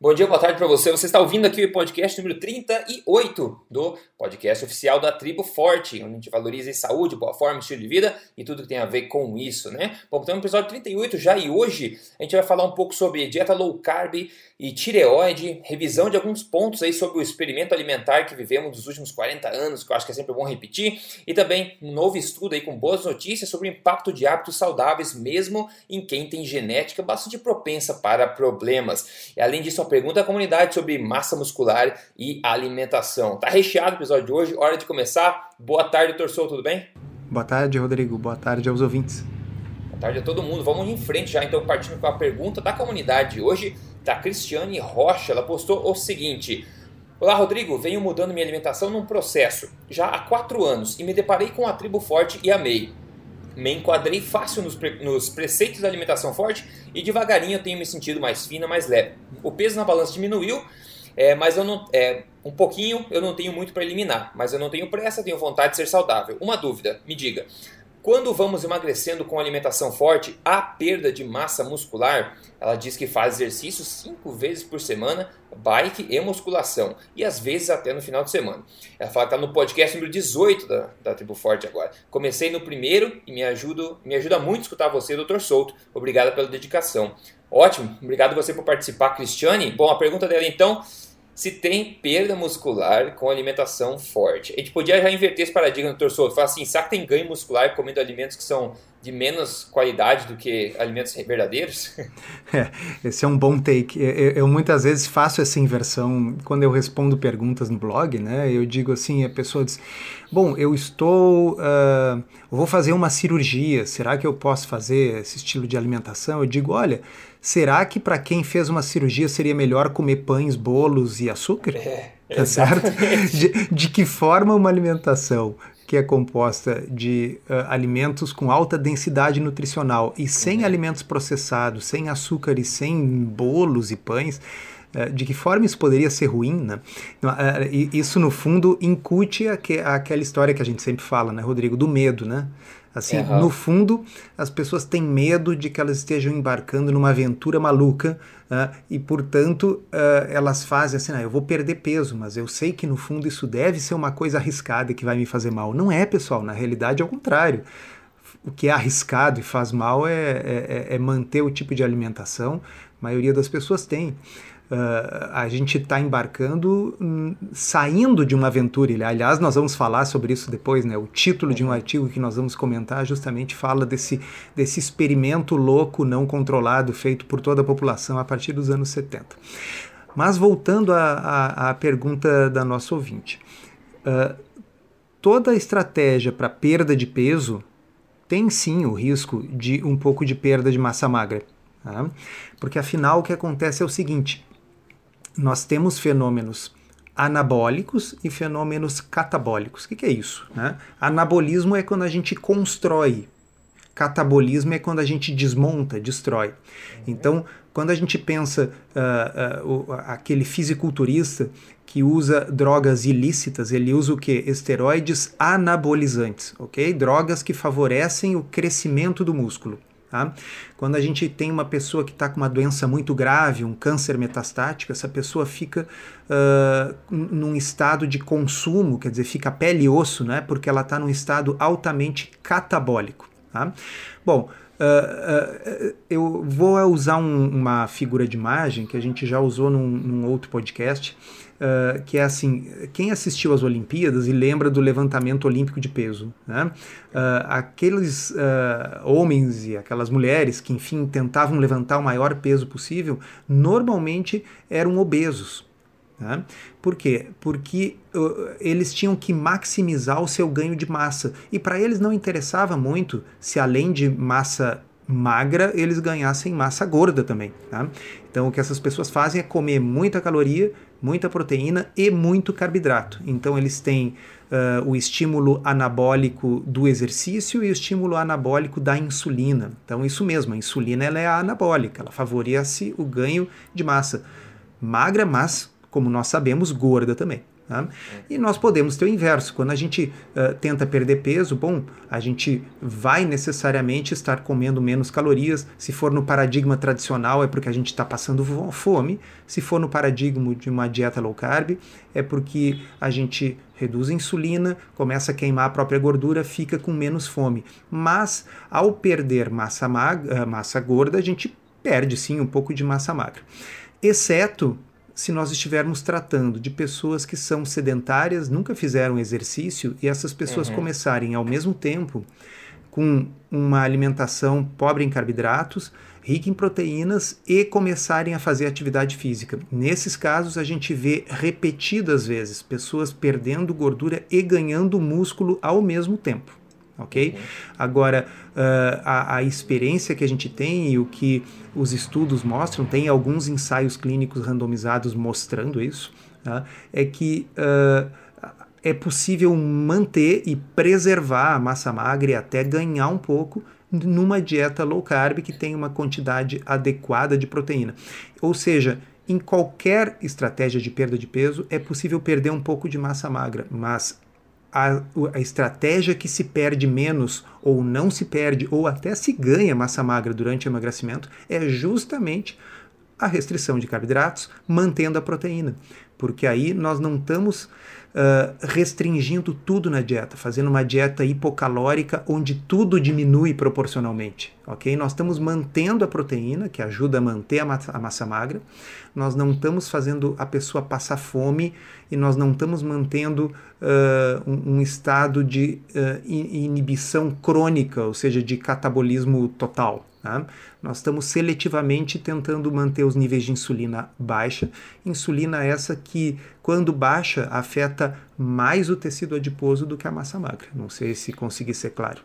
Bom dia, boa tarde para você. Você está ouvindo aqui o podcast número 38 do podcast oficial da Tribo Forte, onde a gente valoriza saúde, boa forma, estilo de vida e tudo que tem a ver com isso, né? Bom, então episódio 38 já e hoje a gente vai falar um pouco sobre dieta low carb e tireoide, revisão de alguns pontos aí sobre o experimento alimentar que vivemos nos últimos 40 anos, que eu acho que é sempre bom repetir, e também um novo estudo aí com boas notícias sobre o impacto de hábitos saudáveis mesmo em quem tem genética bastante propensa para problemas. E além disso, pergunta da comunidade sobre massa muscular e alimentação. Tá recheado o episódio de hoje, hora de começar. Boa tarde, Torçou, tudo bem? Boa tarde, Rodrigo. Boa tarde aos ouvintes. Boa tarde a todo mundo. Vamos em frente já, então, partindo com a pergunta da comunidade. Hoje, da Cristiane Rocha, ela postou o seguinte. Olá, Rodrigo. Venho mudando minha alimentação num processo já há quatro anos e me deparei com a tribo forte e amei me enquadrei fácil nos, pre nos preceitos da alimentação forte e devagarinho eu tenho me sentido mais fina, mais leve. O peso na balança diminuiu, é, mas eu não. É, um pouquinho eu não tenho muito para eliminar, mas eu não tenho pressa, tenho vontade de ser saudável. Uma dúvida, me diga. Quando vamos emagrecendo com alimentação forte, há perda de massa muscular? Ela diz que faz exercício cinco vezes por semana, bike e musculação, e às vezes até no final de semana. Ela fala que está no podcast número 18 da, da Tribo Forte agora. Comecei no primeiro e me, ajudo, me ajuda muito escutar você, Dr. Souto. Obrigada pela dedicação. Ótimo, obrigado você por participar, Cristiane. Bom, a pergunta dela então se tem perda muscular com alimentação forte. A gente podia já inverter esse paradigma no torso, falar assim, será que tem ganho muscular comendo alimentos que são de menos qualidade do que alimentos verdadeiros? É, esse é um bom take. Eu, eu, muitas vezes faço essa inversão quando eu respondo perguntas no blog, né? Eu digo assim, a pessoa diz, bom, eu estou, uh, vou fazer uma cirurgia, será que eu posso fazer esse estilo de alimentação? Eu digo, olha, será que para quem fez uma cirurgia seria melhor comer pães, bolos e açúcar? É, tá certo? De, de que forma uma alimentação que é composta de uh, alimentos com alta densidade nutricional e sem uhum. alimentos processados, sem açúcar e sem bolos e pães, uh, de que forma isso poderia ser ruim, né? Uh, isso, no fundo, incute aque, aquela história que a gente sempre fala, né, Rodrigo, do medo, né? Assim, uhum. no fundo, as pessoas têm medo de que elas estejam embarcando numa aventura maluca uh, e, portanto, uh, elas fazem assim: ah, eu vou perder peso, mas eu sei que no fundo isso deve ser uma coisa arriscada que vai me fazer mal. Não é, pessoal, na realidade é o contrário. O que é arriscado e faz mal é, é, é manter o tipo de alimentação. A maioria das pessoas tem. Uh, a gente está embarcando, um, saindo de uma aventura. Aliás, nós vamos falar sobre isso depois, né? O título de um artigo que nós vamos comentar justamente fala desse, desse experimento louco, não controlado, feito por toda a população a partir dos anos 70. Mas voltando à pergunta da nossa ouvinte. Uh, toda estratégia para perda de peso tem sim o risco de um pouco de perda de massa magra. Tá? Porque afinal o que acontece é o seguinte: nós temos fenômenos anabólicos e fenômenos catabólicos. O que, que é isso? Né? Anabolismo é quando a gente constrói, catabolismo é quando a gente desmonta, destrói. Então, quando a gente pensa uh, uh, aquele fisiculturista que usa drogas ilícitas, ele usa o que? Esteroides anabolizantes, ok? Drogas que favorecem o crescimento do músculo. Tá? Quando a gente tem uma pessoa que está com uma doença muito grave, um câncer metastático, essa pessoa fica uh, num estado de consumo, quer dizer, fica pele e osso, né? porque ela está num estado altamente catabólico. Tá? Bom, Uh, uh, eu vou usar um, uma figura de imagem que a gente já usou num, num outro podcast, uh, que é assim: quem assistiu às Olimpíadas e lembra do levantamento olímpico de peso, né? aqueles homens e aquelas mulheres que, enfim, tentavam levantar o maior peso possível, normalmente eram obesos. Né? Por quê? Porque uh, eles tinham que maximizar o seu ganho de massa. E para eles não interessava muito se, além de massa magra, eles ganhassem massa gorda também. Tá? Então, o que essas pessoas fazem é comer muita caloria, muita proteína e muito carboidrato. Então, eles têm uh, o estímulo anabólico do exercício e o estímulo anabólico da insulina. Então, isso mesmo, a insulina ela é anabólica, ela favorece o ganho de massa magra, mas como nós sabemos, gorda também. Tá? E nós podemos ter o inverso. Quando a gente uh, tenta perder peso, bom, a gente vai necessariamente estar comendo menos calorias. Se for no paradigma tradicional, é porque a gente está passando fome. Se for no paradigma de uma dieta low carb, é porque a gente reduz a insulina, começa a queimar a própria gordura, fica com menos fome. Mas ao perder massa, magra, massa gorda, a gente perde sim um pouco de massa magra. Exceto se nós estivermos tratando de pessoas que são sedentárias, nunca fizeram exercício e essas pessoas uhum. começarem ao mesmo tempo com uma alimentação pobre em carboidratos, rica em proteínas e começarem a fazer atividade física. Nesses casos, a gente vê repetidas vezes pessoas perdendo gordura e ganhando músculo ao mesmo tempo ok? Uhum. Agora, uh, a, a, experiência que a gente tem e o que os estudos mostram, tem alguns ensaios clínicos randomizados mostrando isso, tá? é que uh, é possível manter e preservar a massa magra e até ganhar um pouco numa dieta low carb que tem uma quantidade adequada de proteína. Ou seja, em qualquer estratégia de perda de peso é possível perder um pouco de massa magra, mas a, a, estratégia que se perde menos ou não se perde ou até se ganha massa magra durante o emagrecimento é justamente a restrição de carboidratos, mantendo a proteína, porque aí nós não estamos uh, restringindo tudo na dieta, fazendo uma dieta hipocalórica onde tudo diminui proporcionalmente, ok? Nós estamos mantendo a proteína, que ajuda a manter a massa, a massa magra, nós não estamos fazendo a pessoa passar fome e nós não estamos mantendo uh, um, um, estado de uh, inibição crônica, ou seja, de catabolismo total. Tá? Nós estamos seletivamente tentando manter os níveis de insulina baixa. Insulina essa que, quando baixa, afeta mais o tecido adiposo do que a massa magra. Não sei se consegui ser claro.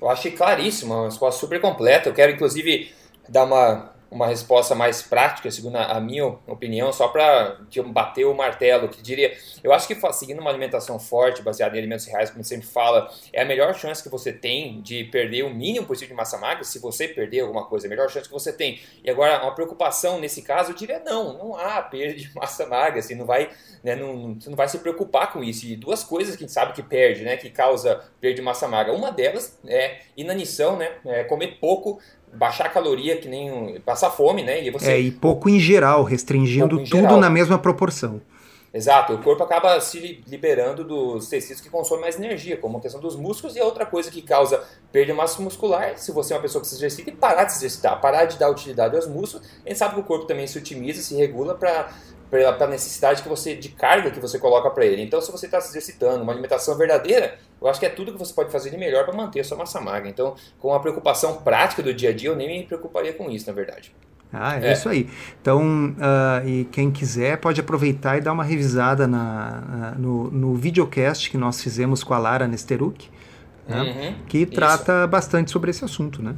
Eu achei claríssimo, uma resposta super completa. Eu quero, inclusive, dar uma uma resposta mais prática, segundo a minha opinião, só para bater o martelo, que diria, eu acho que seguindo uma alimentação forte, baseada em alimentos reais, como a gente sempre fala, é a melhor chance que você tem de perder o mínimo possível de massa magra, se você perder alguma coisa, é a melhor chance que você tem. E agora, uma preocupação nesse caso, eu diria, não, não há perda de massa magra, assim, não vai, né, não, você não vai se preocupar com isso. E duas coisas que a gente sabe que perde, né, que causa perda de massa magra, uma delas é inanição, né, é comer pouco, baixar a caloria, que nem passar fome, né? E você... É, e pouco em geral, restringindo em tudo geral. na mesma proporção. Exato, o corpo acaba se liberando dos tecidos que consomem mais energia, como a questão dos músculos e outra coisa que causa perda de massa muscular, se você é uma pessoa que se exercita, e parar de se exercitar, parar de dar utilidade aos músculos, a gente sabe que o corpo também se otimiza, se regula para para a necessidade que você de carga que você coloca para ele. Então, se você está se exercitando, uma alimentação verdadeira, eu acho que é tudo que você pode fazer de melhor para manter a sua massa magra. Então, com a preocupação prática do dia a dia, eu nem me preocuparia com isso, na verdade. Ah, é, é. isso aí. Então, uh, e quem quiser pode aproveitar e dar uma revisada na, uh, no, no videocast que nós fizemos com a Lara Nesteruk, né, uhum, que trata isso. bastante sobre esse assunto, né?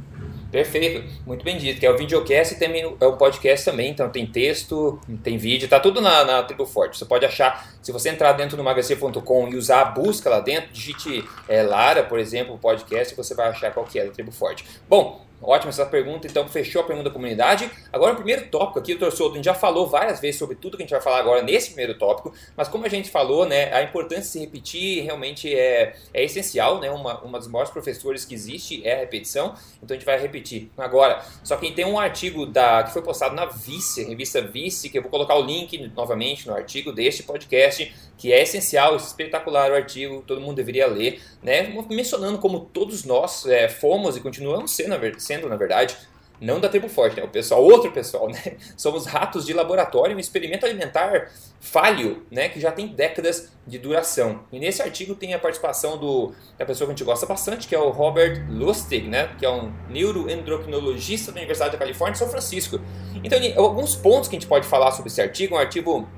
Perfeito, muito bem dito. Que é o videocast e também é o podcast também, então tem texto, tem vídeo, tá tudo na, na Tribo Forte. Você pode achar, se você entrar dentro do magazine.com e usar a busca lá dentro, digite é, Lara, por exemplo, podcast, você vai achar qual que é da Tribo Forte. Bom, Ótima essa pergunta, então fechou a pergunta da comunidade. Agora o primeiro tópico aqui, o a gente já falou várias vezes sobre tudo que a gente vai falar agora nesse primeiro tópico, mas como a gente falou, né, a importância de se repetir realmente é, é essencial, né, uma, uma dos maiores professores que existe é a repetição, então a gente vai repetir. Agora, só que tem um artigo da, que foi postado na Vice, revista Vice, que eu vou colocar o link novamente no artigo deste podcast, que é essencial, espetacular o artigo, todo mundo deveria ler, né, mencionando como todos nós é, fomos e continuamos sendo, na verdade, sendo, na verdade, não da tribo forte, né? O pessoal, outro pessoal, né? Somos ratos de laboratório, um experimento alimentar falho, né? Que já tem décadas de duração. E nesse artigo tem a participação do, da pessoa que a gente gosta bastante, que é o Robert Lustig, né? Que é um neuroendocrinologista da Universidade da Califórnia, São Francisco. Então, alguns pontos que a gente pode falar sobre esse artigo, um artigo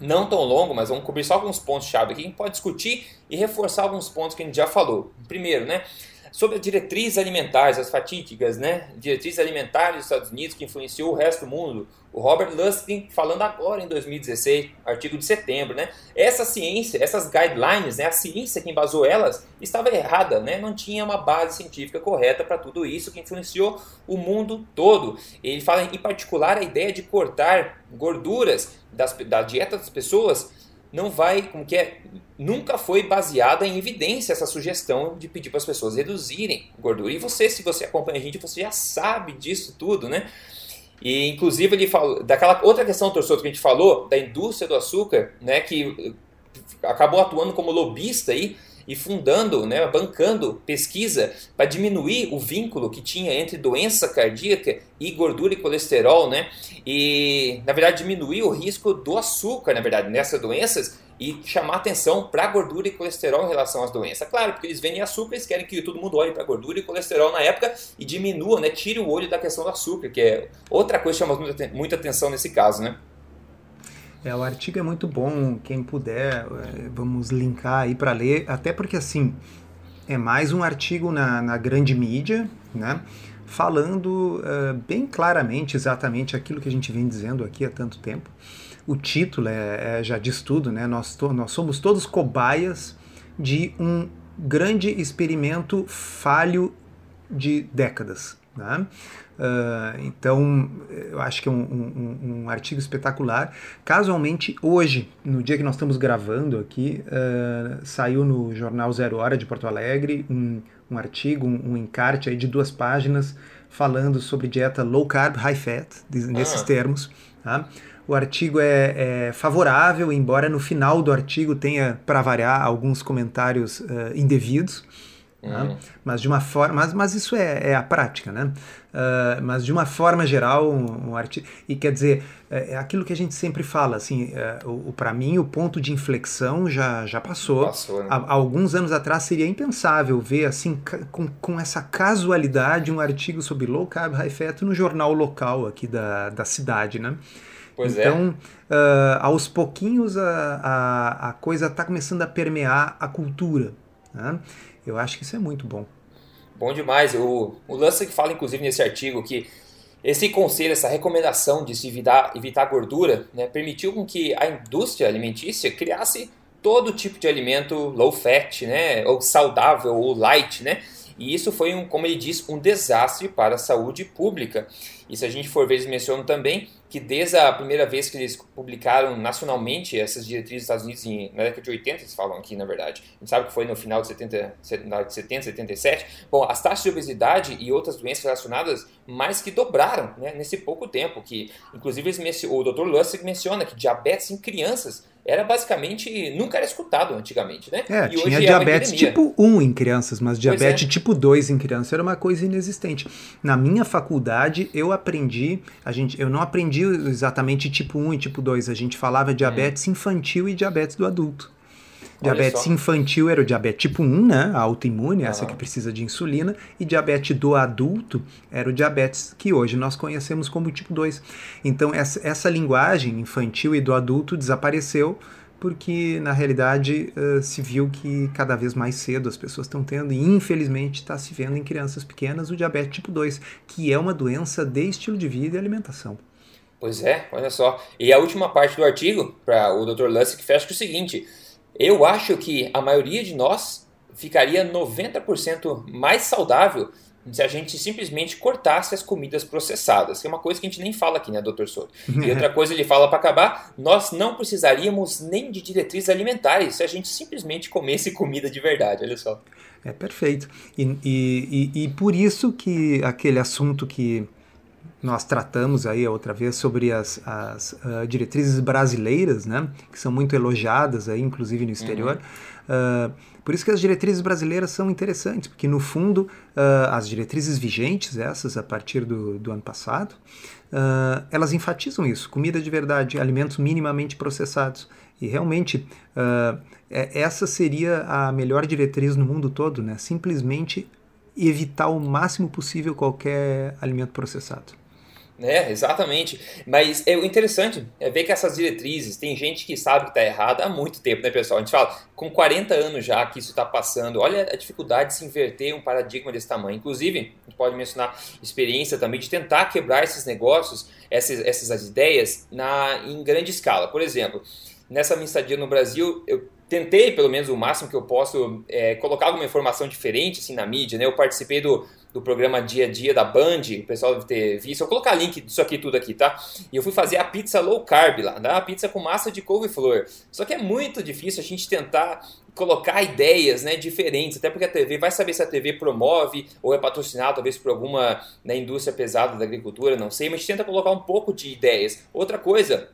não tão longo, mas vamos cobrir só alguns pontos-chave aqui, a gente pode discutir e reforçar alguns pontos que a gente já falou. Primeiro, né? Sobre as diretrizes alimentares, as fatídicas, né? Diretrizes alimentares dos Estados Unidos que influenciou o resto do mundo. O Robert Lustig falando agora em 2016, artigo de setembro, né? Essa ciência, essas guidelines, né? A ciência que embasou elas estava errada, né? Não tinha uma base científica correta para tudo isso que influenciou o mundo todo. Ele fala em particular a ideia de cortar gorduras das, da dieta das pessoas não vai, como que é, nunca foi baseada em evidência essa sugestão de pedir para as pessoas reduzirem gordura. E você, se você acompanha a gente, você já sabe disso tudo, né? E inclusive ele falou daquela outra questão, torcedor, que a gente falou da indústria do açúcar, né, que acabou atuando como lobista aí e fundando, né, bancando pesquisa para diminuir o vínculo que tinha entre doença cardíaca e gordura e colesterol, né? E na verdade diminuir o risco do açúcar, na verdade, nessas doenças e chamar atenção para gordura e colesterol em relação às doenças. Claro, porque eles vendem açúcar, eles querem que todo mundo olhe para gordura e colesterol na época e diminua, né, tire o olho da questão do açúcar, que é outra coisa que chama muita atenção nesse caso, né? É, o artigo é muito bom, quem puder, é, vamos linkar aí para ler, até porque assim, é mais um artigo na, na grande mídia, né? Falando uh, bem claramente exatamente aquilo que a gente vem dizendo aqui há tanto tempo. O título é, é já diz tudo, né? Nós, to, nós somos todos cobaias de um grande experimento falho de décadas. Né? Uh, então, eu acho que é um, um, um, artigo espetacular. Casualmente, hoje, no dia que nós estamos gravando aqui, uh, saiu no jornal Zero Hora de Porto Alegre um, um artigo, um, encarte aí de duas páginas falando sobre dieta low carb, high fat, nesses ah. termos. Tá? O artigo é, é, favorável, embora no final do artigo tenha, para variar, alguns comentários uh, indevidos. Né? Mas de uma forma, mas, mas isso é, é a prática, né? Uh, mas de uma forma geral, um, um artigo e quer dizer é, é, aquilo que a gente sempre fala, assim, uh, o, o para mim o ponto de inflexão já já passou. passou né? há, há, alguns anos atrás seria impensável ver assim com, com essa casualidade um artigo sobre low carb high fat no jornal local aqui da, da cidade, né? Pois é. então, é. uh, aos pouquinhos a, a, a coisa está começando a permear a cultura. Né? Eu acho que isso é muito bom. Bom demais. O, o Lance fala, inclusive, nesse artigo que esse conselho, essa recomendação de se evitar, evitar gordura, né, permitiu com que a indústria alimentícia criasse todo tipo de alimento low fat, né, ou saudável, ou light, né, e isso foi, um, como ele diz, um desastre para a saúde pública. E se a gente for ver, eles mencionam também que desde a primeira vez que eles publicaram nacionalmente essas diretrizes dos Estados Unidos, em, na década de 80, eles falam aqui, na verdade, a gente sabe que foi no final de 70, 70 77, bom, as taxas de obesidade e outras doenças relacionadas mais que dobraram né, nesse pouco tempo, que inclusive eles, o Dr. Lustig menciona que diabetes em crianças era basicamente, nunca era escutado antigamente, né? É, e tinha diabetes é tipo 1 em crianças, mas diabetes é. tipo 2 em crianças era uma coisa inexistente. Na minha faculdade, eu aprendi, a gente, eu não aprendi exatamente tipo 1 e tipo 2, a gente falava diabetes hum. infantil e diabetes do adulto. Diabetes infantil era o diabetes tipo 1, né? A autoimune, essa que precisa de insulina. E diabetes do adulto era o diabetes que hoje nós conhecemos como tipo 2. Então, essa, essa linguagem infantil e do adulto desapareceu porque, na realidade, uh, se viu que cada vez mais cedo as pessoas estão tendo, e infelizmente está se vendo em crianças pequenas, o diabetes tipo 2, que é uma doença de estilo de vida e alimentação. Pois é, olha só. E a última parte do artigo, para o Dr. Lussick, fecha com o seguinte eu acho que a maioria de nós ficaria 90% mais saudável se a gente simplesmente cortasse as comidas processadas, que é uma coisa que a gente nem fala aqui, né, doutor Souto? E outra coisa ele fala para acabar, nós não precisaríamos nem de diretrizes alimentares se a gente simplesmente comesse comida de verdade, olha só. É perfeito. E, e, e, e por isso que aquele assunto que nós tratamos aí outra vez sobre as, as uh, diretrizes brasileiras, né, que são muito elogiadas aí, inclusive no exterior. Uhum. Uh, por isso que as diretrizes brasileiras são interessantes, porque no fundo uh, as diretrizes vigentes, essas a partir do, do ano passado, elas enfatizam isso: comida de verdade, alimentos minimamente processados. E realmente é, essa seria a melhor diretriz no mundo todo, né? Simplesmente evitar o máximo possível qualquer alimento processado. É, exatamente. Mas é, interessante é ver que essas diretrizes, tem gente que sabe que está errada há muito tempo, né, pessoal? A gente fala, com 40 anos já que isso está passando, olha a dificuldade de se inverter um paradigma desse tamanho. Inclusive, a gente pode mencionar experiência também de tentar quebrar esses negócios, essas, essas ideias na, em grande escala. Por exemplo, nessa minha estadia no Brasil, eu tentei, pelo menos o máximo que eu posso, é, colocar alguma informação diferente assim, na mídia. Né? Eu participei do do programa Dia a Dia da Band, o pessoal deve ter visto. Eu vou colocar link disso aqui tudo aqui, tá? E eu fui fazer a pizza low carb lá, né? a pizza com massa de couve-flor. Só que é muito difícil a gente tentar colocar ideias né, diferentes, até porque a TV vai saber se a TV promove ou é patrocinada talvez por alguma né, indústria pesada da agricultura, não sei, mas tenta colocar um pouco de ideias. Outra coisa,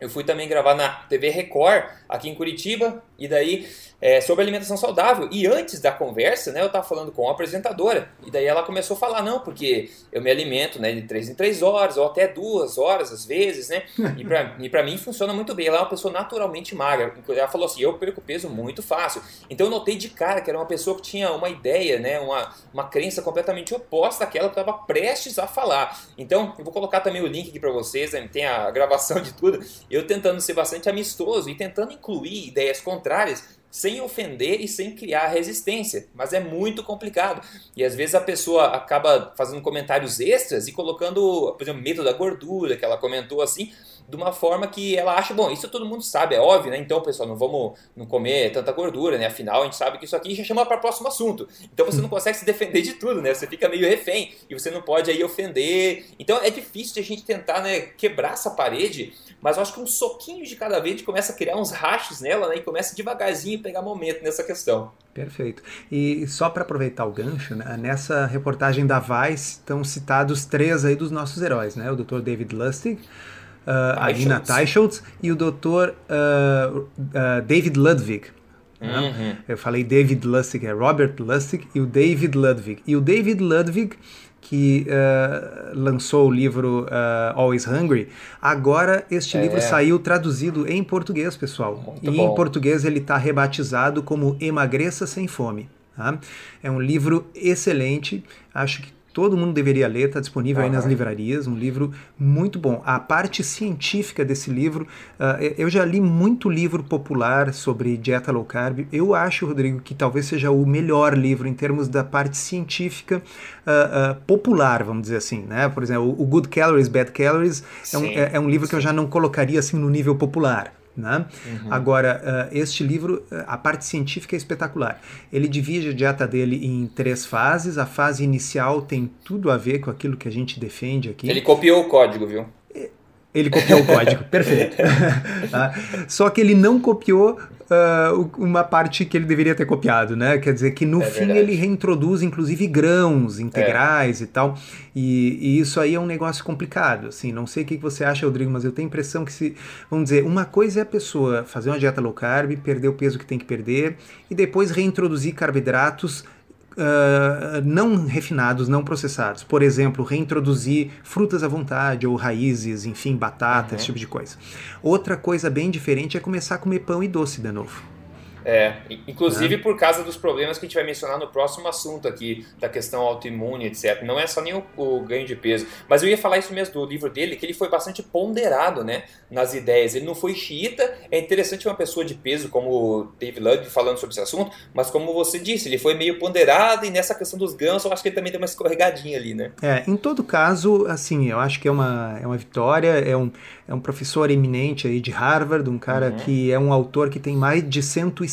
eu fui também gravar na TV Record, aqui em Curitiba, e daí é, sobre alimentação saudável. E antes da conversa, né, eu estava falando com a apresentadora, e daí ela começou a falar, não, porque eu me alimento né, de 3 em 3 horas, ou até 2 horas às vezes, né? E para mim funciona muito bem. Ela é uma pessoa naturalmente magra. Ela falou assim, eu perco peso muito fácil. Então eu notei de cara que era uma pessoa que tinha uma ideia, né, uma, uma crença completamente oposta àquela que estava prestes a falar. Então eu vou colocar também o link aqui para vocês, né, tem a gravação de tudo. Eu tentando ser bastante amistoso e tentando incluir ideias contrárias sem ofender e sem criar resistência. Mas é muito complicado. E às vezes a pessoa acaba fazendo comentários extras e colocando, por exemplo, medo da gordura, que ela comentou assim, de uma forma que ela acha, bom, isso todo mundo sabe, é óbvio, né? Então, pessoal, não vamos não comer tanta gordura, né? Afinal, a gente sabe que isso aqui já chama para o próximo assunto. Então você não consegue se defender de tudo, né? Você fica meio refém e você não pode aí ofender. Então é difícil de a gente tentar, né, quebrar essa parede, mas eu acho que um soquinho de cada vez a gente começa a criar uns rachos nela, né? E começa devagarzinho a pegar momento nessa questão. Perfeito. E só para aproveitar o gancho, né, nessa reportagem da Vice estão citados três aí dos nossos heróis, né? O Dr. David Lustig, a Nina Teicholz e o Dr. Uh, uh, David Ludwig. Uhum. Eu falei David Lustig, é Robert Lustig e o David Ludwig. E o David Ludwig, que uh, lançou o livro uh, Always Hungry, agora este é. livro saiu traduzido em português, pessoal. Muito e bom. em português ele está rebatizado como Emagreça Sem Fome. Tá? É um livro excelente, acho que Todo mundo deveria ler, está disponível aí nas livrarias, um livro muito bom. A parte científica desse livro, uh, eu já li muito livro popular sobre dieta low carb. Eu acho, Rodrigo, que talvez seja o melhor livro em termos da parte científica uh, uh, popular, vamos dizer assim. Né? Por exemplo, o Good Calories, Bad Calories é um, é, é um, livro que eu já não colocaria assim no nível popular. Né? Uhum. Agora, uh, este livro, a parte científica é espetacular. Ele divide a dieta dele em três fases. A fase inicial tem tudo a ver com aquilo que a gente defende aqui. Ele copiou o código, viu? Ele copiou o código, perfeito. tá? Só que ele não copiou uh, uma parte que ele deveria ter copiado, né? Quer dizer que no é fim verdade. ele reintroduz inclusive grãos integrais é. e tal. E, e, isso aí é um negócio complicado. Assim, não sei o que você acha, Rodrigo, mas eu tenho a impressão que se, vamos dizer, uma coisa é a pessoa fazer uma dieta low carb, perder o peso que tem que perder e depois reintroduzir carboidratos Uh, não refinados, não processados. Por exemplo, reintroduzir frutas à vontade, ou raízes, enfim, batata, uhum. esse tipo de coisa. Outra coisa bem diferente é começar a comer pão e doce de novo. É, inclusive por causa dos problemas que a gente vai mencionar no próximo assunto aqui, da questão autoimune, etc. Não é só nem o, o, ganho de peso. Mas eu ia falar isso mesmo do livro dele, que ele foi bastante ponderado né, nas ideias. Ele não foi xiita. É interessante uma pessoa de peso como o Dave Ludwig falando sobre esse assunto, mas como você disse, ele foi meio ponderado e nessa questão dos ganhos eu acho que ele também deu uma escorregadinha ali, né? É, em todo caso, assim, eu acho que é uma, é uma vitória, é um, é um professor eminente aí de Harvard, um cara uhum. que é um autor que tem mais de 150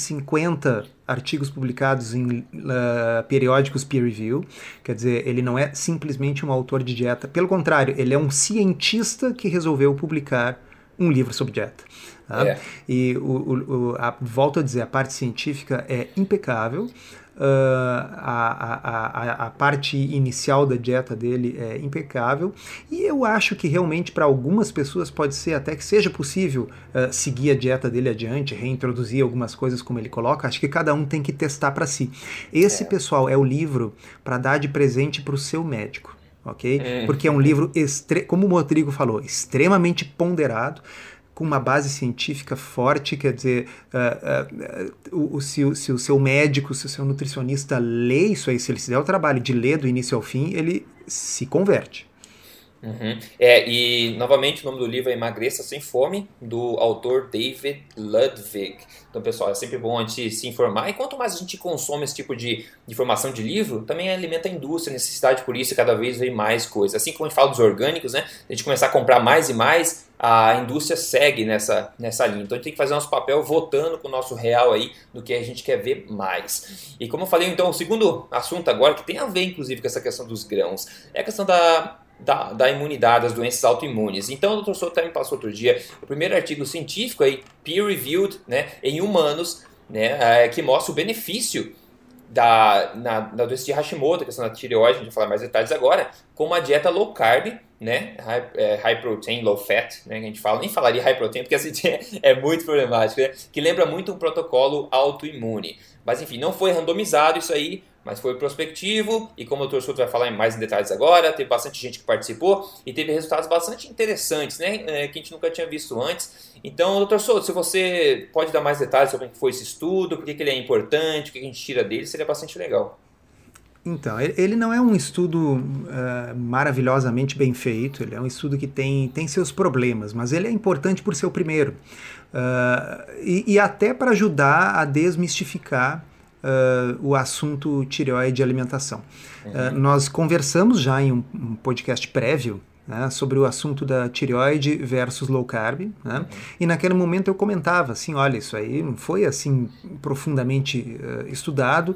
artigos publicados em uh, periódicos peer review. Quer dizer, ele não é simplesmente um autor de dieta. Pelo contrário, ele é um cientista que resolveu publicar um livro sobre dieta. Tá? É. E o, o, o, a, volto a dizer, a parte científica é impecável. Uh, a, a, a, parte inicial da dieta dele é impecável e eu acho que realmente para algumas pessoas pode ser até que seja possível uh, seguir a dieta dele adiante, reintroduzir algumas coisas como ele coloca. Acho que cada um tem que testar para si. Esse, é. pessoal, é o livro para dar de presente para o seu médico. Ok? É. Porque é um livro, como o Rodrigo falou, extremamente ponderado com uma base científica forte, quer dizer, uh, uh, uh, se, se, o seu médico, se o seu nutricionista lê isso aí, se ele se der o trabalho de ler do início ao fim, ele se converte. Uhum. É, e novamente o nome do livro é Emagreça Sem Fome, do autor David Ludwig. Então, pessoal, é sempre bom a gente se informar. E quanto mais a gente consome esse tipo de informação de livro, também alimenta a indústria, a necessidade por isso, cada vez vem mais coisas. Assim como a gente fala dos orgânicos, né? A gente começar a comprar mais e mais, a indústria segue nessa, nessa linha. Então a gente tem que fazer nosso papel votando com o nosso real aí do que a gente quer ver mais. E como eu falei, então, o segundo assunto agora, que tem a ver inclusive com essa questão dos grãos, é a questão da da, da, imunidade, das doenças autoimunes. Então, o doutor Souto também passou outro dia o primeiro artigo científico aí, peer-reviewed, né, em humanos, né, é, que mostra o benefício da, na, da doença de Hashimoto, a questão da tireoide, a gente vai falar mais detalhes agora, com uma dieta low carb, né, high, é, high protein, low fat, né, que a gente fala, nem falaria high protein, porque assim é muito problemático, né, que lembra muito um protocolo autoimune. Mas enfim, não foi randomizado isso aí, mas foi prospectivo e como o Dr. Souto vai falar mais em detalhes agora, teve bastante gente que participou e teve resultados bastante interessantes, né, é, que a gente nunca tinha visto antes. Então, Dr. Souto, se você pode dar mais detalhes sobre o que foi esse estudo, por que ele é importante, o que a gente tira dele, seria bastante legal. Então, ele não é um estudo uh, maravilhosamente bem feito, ele é um estudo que tem, tem seus problemas, mas ele é importante por ser o primeiro. Uh, e, e até para ajudar a desmistificar uh, o assunto tireoide e alimentação. Uhum. Uh, nós conversamos já em um, um podcast prévio né, sobre o assunto da tireoide versus low carb, né, uhum. e naquele momento eu comentava assim, olha, isso aí não foi assim profundamente uh, estudado,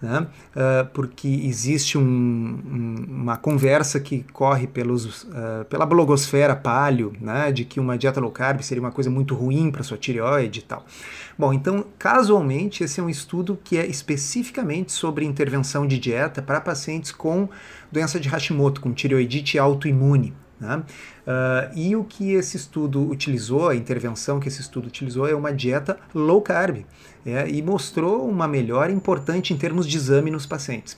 né, uh, porque existe um, um, uma conversa que corre pelos, uh, pela blogosfera palio, né, de que uma dieta low carb seria uma coisa muito ruim para sua tireoide e tal. Bom, então, casualmente, esse é um estudo que é especificamente sobre intervenção de dieta para pacientes com doença de Hashimoto, com tireoidite autoimune. Né? Uh, e o que esse estudo utilizou, a intervenção que esse estudo utilizou, é uma dieta low carb é, e mostrou uma melhora importante em termos de exame nos pacientes.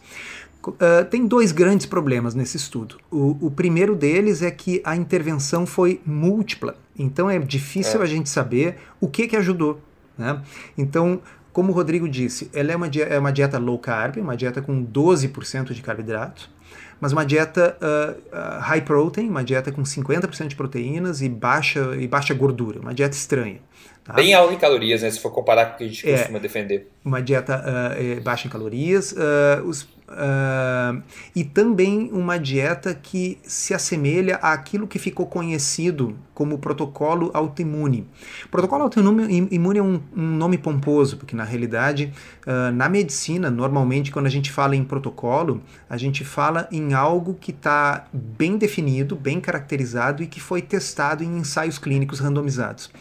Uh, tem dois grandes problemas nesse estudo. O, o, primeiro deles é que a intervenção foi múltipla, então é difícil é. a gente saber o que, que ajudou. Né? Então, como o Rodrigo disse, ela é uma, é uma dieta low carb, uma dieta com 12% de carboidrato, mas uma dieta uh, uh, high protein, uma dieta com 50% de proteínas e baixa, e baixa gordura, uma dieta estranha. Tá? Bem alta em calorias, né, se for comparar com o que a gente é, costuma defender. Uma dieta uh, baixa em calorias. os Uh, e também uma dieta que se assemelha àquilo que ficou conhecido como protocolo autoimune. Protocolo autoimune é um, um nome pomposo, porque na realidade, uh, na medicina, normalmente quando a gente fala em protocolo, a gente fala em algo que está bem definido, bem caracterizado e que foi testado em ensaios clínicos randomizados.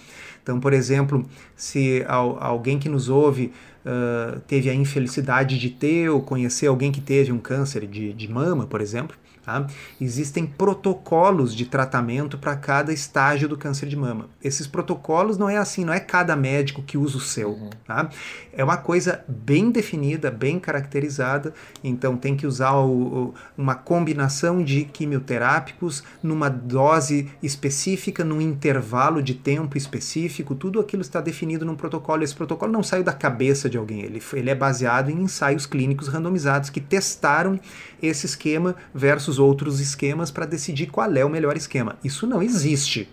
Então, por exemplo, se alguém que nos ouve uh, teve a infelicidade de ter ou conhecer alguém que teve um câncer de, de mama, por exemplo, Tá? Existem protocolos de tratamento para cada estágio do câncer de mama. Esses protocolos não é assim, não é cada médico que usa o seu. Uhum. Tá? É uma coisa bem definida, bem caracterizada. Então tem que usar o, o, uma combinação de quimioterápicos numa dose específica, num intervalo de tempo específico. Tudo aquilo está definido num protocolo. Esse protocolo não saiu da cabeça de alguém. Ele, ele é baseado em ensaios clínicos randomizados que testaram esse esquema versus outros esquemas para decidir qual é o melhor esquema. Isso não existe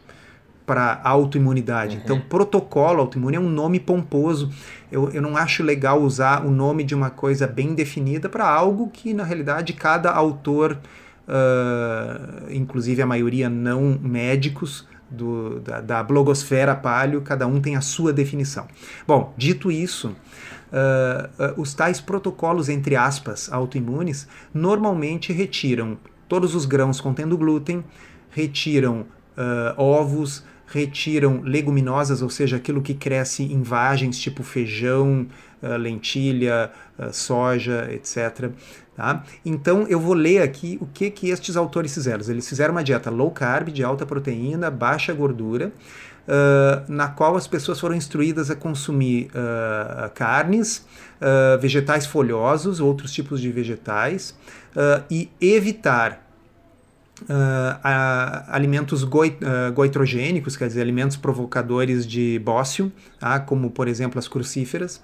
para autoimunidade. Uhum. Então, protocolo autoimune é um nome pomposo. Eu, eu não acho legal usar o nome de uma coisa bem definida para algo que, na realidade, cada autor, uh, inclusive a maioria não médicos, do, da, da blogosfera palio, cada um tem a sua definição. Bom, dito isso, uh, uh, os tais protocolos, entre aspas, autoimunes, normalmente retiram todos os grãos contendo glúten, retiram uh, ovos, retiram leguminosas, ou seja, aquilo que cresce em vagens, tipo feijão, lentilha, soja, etc. Tá? Então eu vou ler aqui o que, que estes autores fizeram. Eles fizeram uma dieta low carb, de alta proteína, baixa gordura, uh, na qual as pessoas foram instruídas a consumir uh, carnes, uh, vegetais folhosos, outros tipos de vegetais, e evitar alimentos goi, goitrogênicos, quer dizer, alimentos provocadores de bócio, tá? como por exemplo as crucíferas.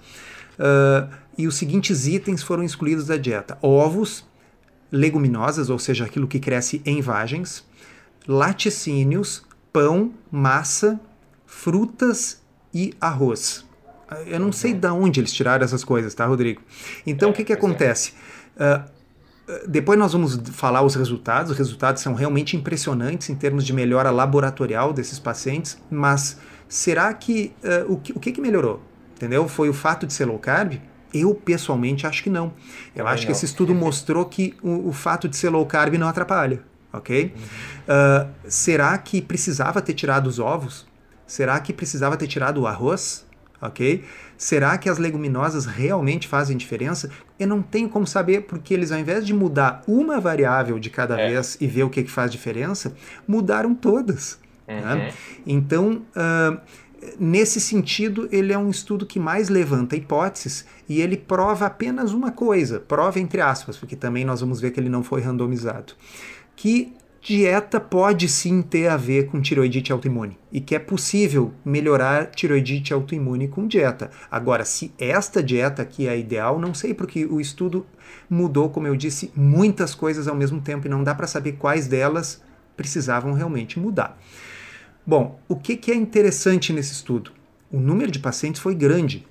e os seguintes itens foram excluídos da dieta: ovos, leguminosas, ou seja, aquilo que cresce em vagens, laticínios, pão, massa, frutas e arroz. Eu não sei uhum. de onde eles tiraram essas coisas, tá, Rodrigo? Então, é, o que, que é. acontece? É. Uh, depois nós vamos falar os resultados. Os resultados são realmente impressionantes em termos de melhora laboratorial desses pacientes, mas será que uh, o, que, o que, que melhorou? Entendeu? Foi o fato de ser low carb? Eu, pessoalmente, acho que não. Eu acho não. que esse estudo mostrou que o, o, fato de ser low carb não atrapalha, ok? Uhum. Uh, será que precisava ter tirado os ovos? Será que precisava ter tirado o arroz? Ok? Será que as leguminosas realmente fazem diferença? Eu não tenho como saber, porque eles, ao invés de mudar uma variável de cada é. vez e ver o que, que faz diferença, mudaram todas. Né? Uhum. Né? Então, uh, nesse sentido, ele é um estudo que mais levanta hipóteses e ele prova apenas uma coisa, prova entre aspas, porque também nós vamos ver que ele não foi randomizado, que dieta pode sim ter a ver com tiroidite autoimune e que é possível melhorar tiroidite autoimune com dieta. Agora, se esta dieta aqui é a ideal, não sei, porque o estudo mudou, como eu disse, muitas coisas ao mesmo tempo e não dá para saber quais delas precisavam realmente mudar. Bom, o que, que é interessante nesse estudo? O número de pacientes foi grande.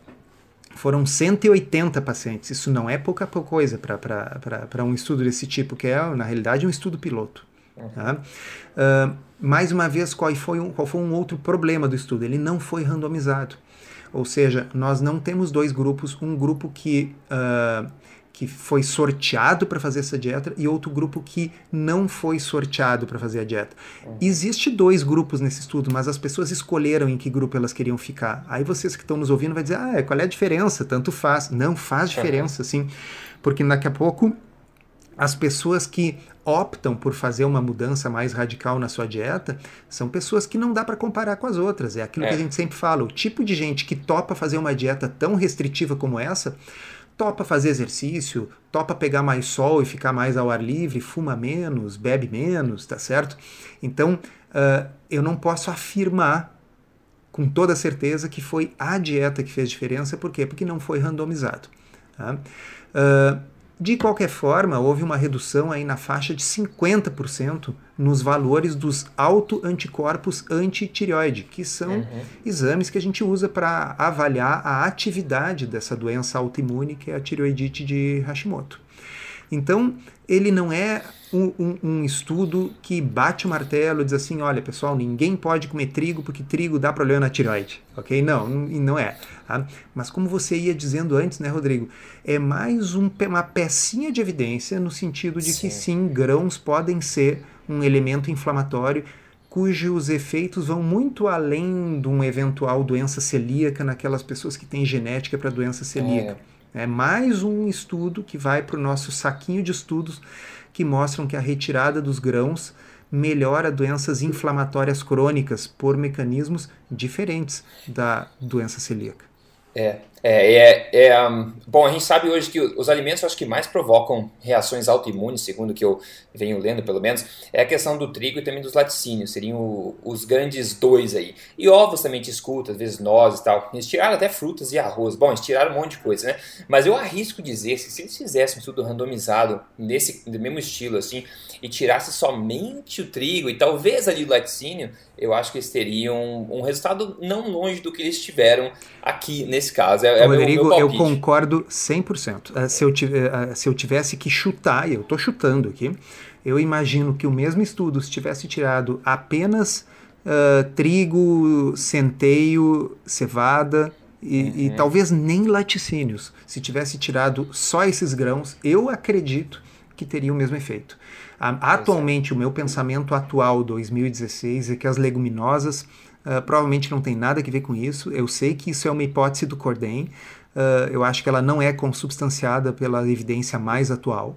Foram 180 pacientes. Isso não é pouca coisa para um estudo desse tipo, que é, na realidade, um estudo piloto. Tá? Uh, mais uma vez, qual foi, um, qual foi um outro problema do estudo? Ele não foi randomizado. Ou seja, nós não temos dois grupos, um grupo que, uh, que foi sorteado para fazer essa dieta e outro grupo que não foi sorteado para fazer a dieta. Uhum. Existe dois grupos nesse estudo, mas as pessoas escolheram em que grupo elas queriam ficar. Aí vocês que estão nos ouvindo vai dizer, ah, qual é a diferença? Tanto faz. Não faz diferença, uhum. sim. Porque daqui a pouco as pessoas que optam por fazer uma mudança mais radical na sua dieta são pessoas que não dá para comparar com as outras. É aquilo é. que a gente sempre fala: o tipo de gente que topa fazer uma dieta tão restritiva como essa, topa fazer exercício, topa pegar mais sol e ficar mais ao ar livre, fuma menos, bebe menos, tá certo? Então, uh, eu não posso afirmar com toda certeza que foi a dieta que fez diferença, por quê? Porque não foi randomizado. Tá? Uh, de qualquer forma, houve uma redução aí na faixa de 50% nos valores dos autoanticorpos antitireoide, que são uhum. exames que a gente usa para avaliar a atividade dessa doença autoimune, que é a tireoidite de Hashimoto. Então, ele não é um, um, um, estudo que bate o martelo e diz assim, olha pessoal, ninguém pode comer trigo porque trigo dá problema na tiroide, ok? Não, não é. Tá? Mas como você ia dizendo antes, né, Rodrigo, é mais um, uma pecinha de evidência no sentido de sim. que sim, grãos podem ser um elemento inflamatório cujos efeitos vão muito além de uma eventual doença celíaca naquelas pessoas que têm genética para doença celíaca. É. É mais um estudo que vai para o nosso saquinho de estudos que mostram que a retirada dos grãos melhora doenças inflamatórias crônicas por mecanismos diferentes da doença celíaca. É, é, é, é um, bom, a gente sabe hoje que os alimentos acho que mais provocam reações autoimunes, segundo o que eu venho lendo pelo menos, é a questão do trigo e também dos laticínios, seriam o, os grandes dois aí. E ovos também te escuta, às vezes nozes e tal. Eles tiraram até frutas e arroz, bom, eles tiraram um monte de coisa, né? Mas eu arrisco dizer que se eles fizessem tudo randomizado, nesse mesmo estilo assim, e tirasse somente o trigo e talvez ali o laticínio, eu acho que eles teriam um resultado não longe do que eles tiveram aqui nesse caso. É, é Rodrigo, meu, meu eu concordo 100%. Uh, se, eu uh, se eu tivesse que chutar, e eu estou chutando aqui, eu imagino que o mesmo estudo, se tivesse tirado apenas uh, trigo, centeio, cevada, e, uhum. e, talvez nem laticínios. Se tivesse tirado só esses grãos, eu acredito que teria o mesmo efeito. Atualmente, o meu pensamento atual, 2016, é que as leguminosas uh, provavelmente não tem nada a ver com isso. Eu sei que isso é uma hipótese do Cordem. Uh, eu acho que ela não é consubstanciada pela evidência mais atual.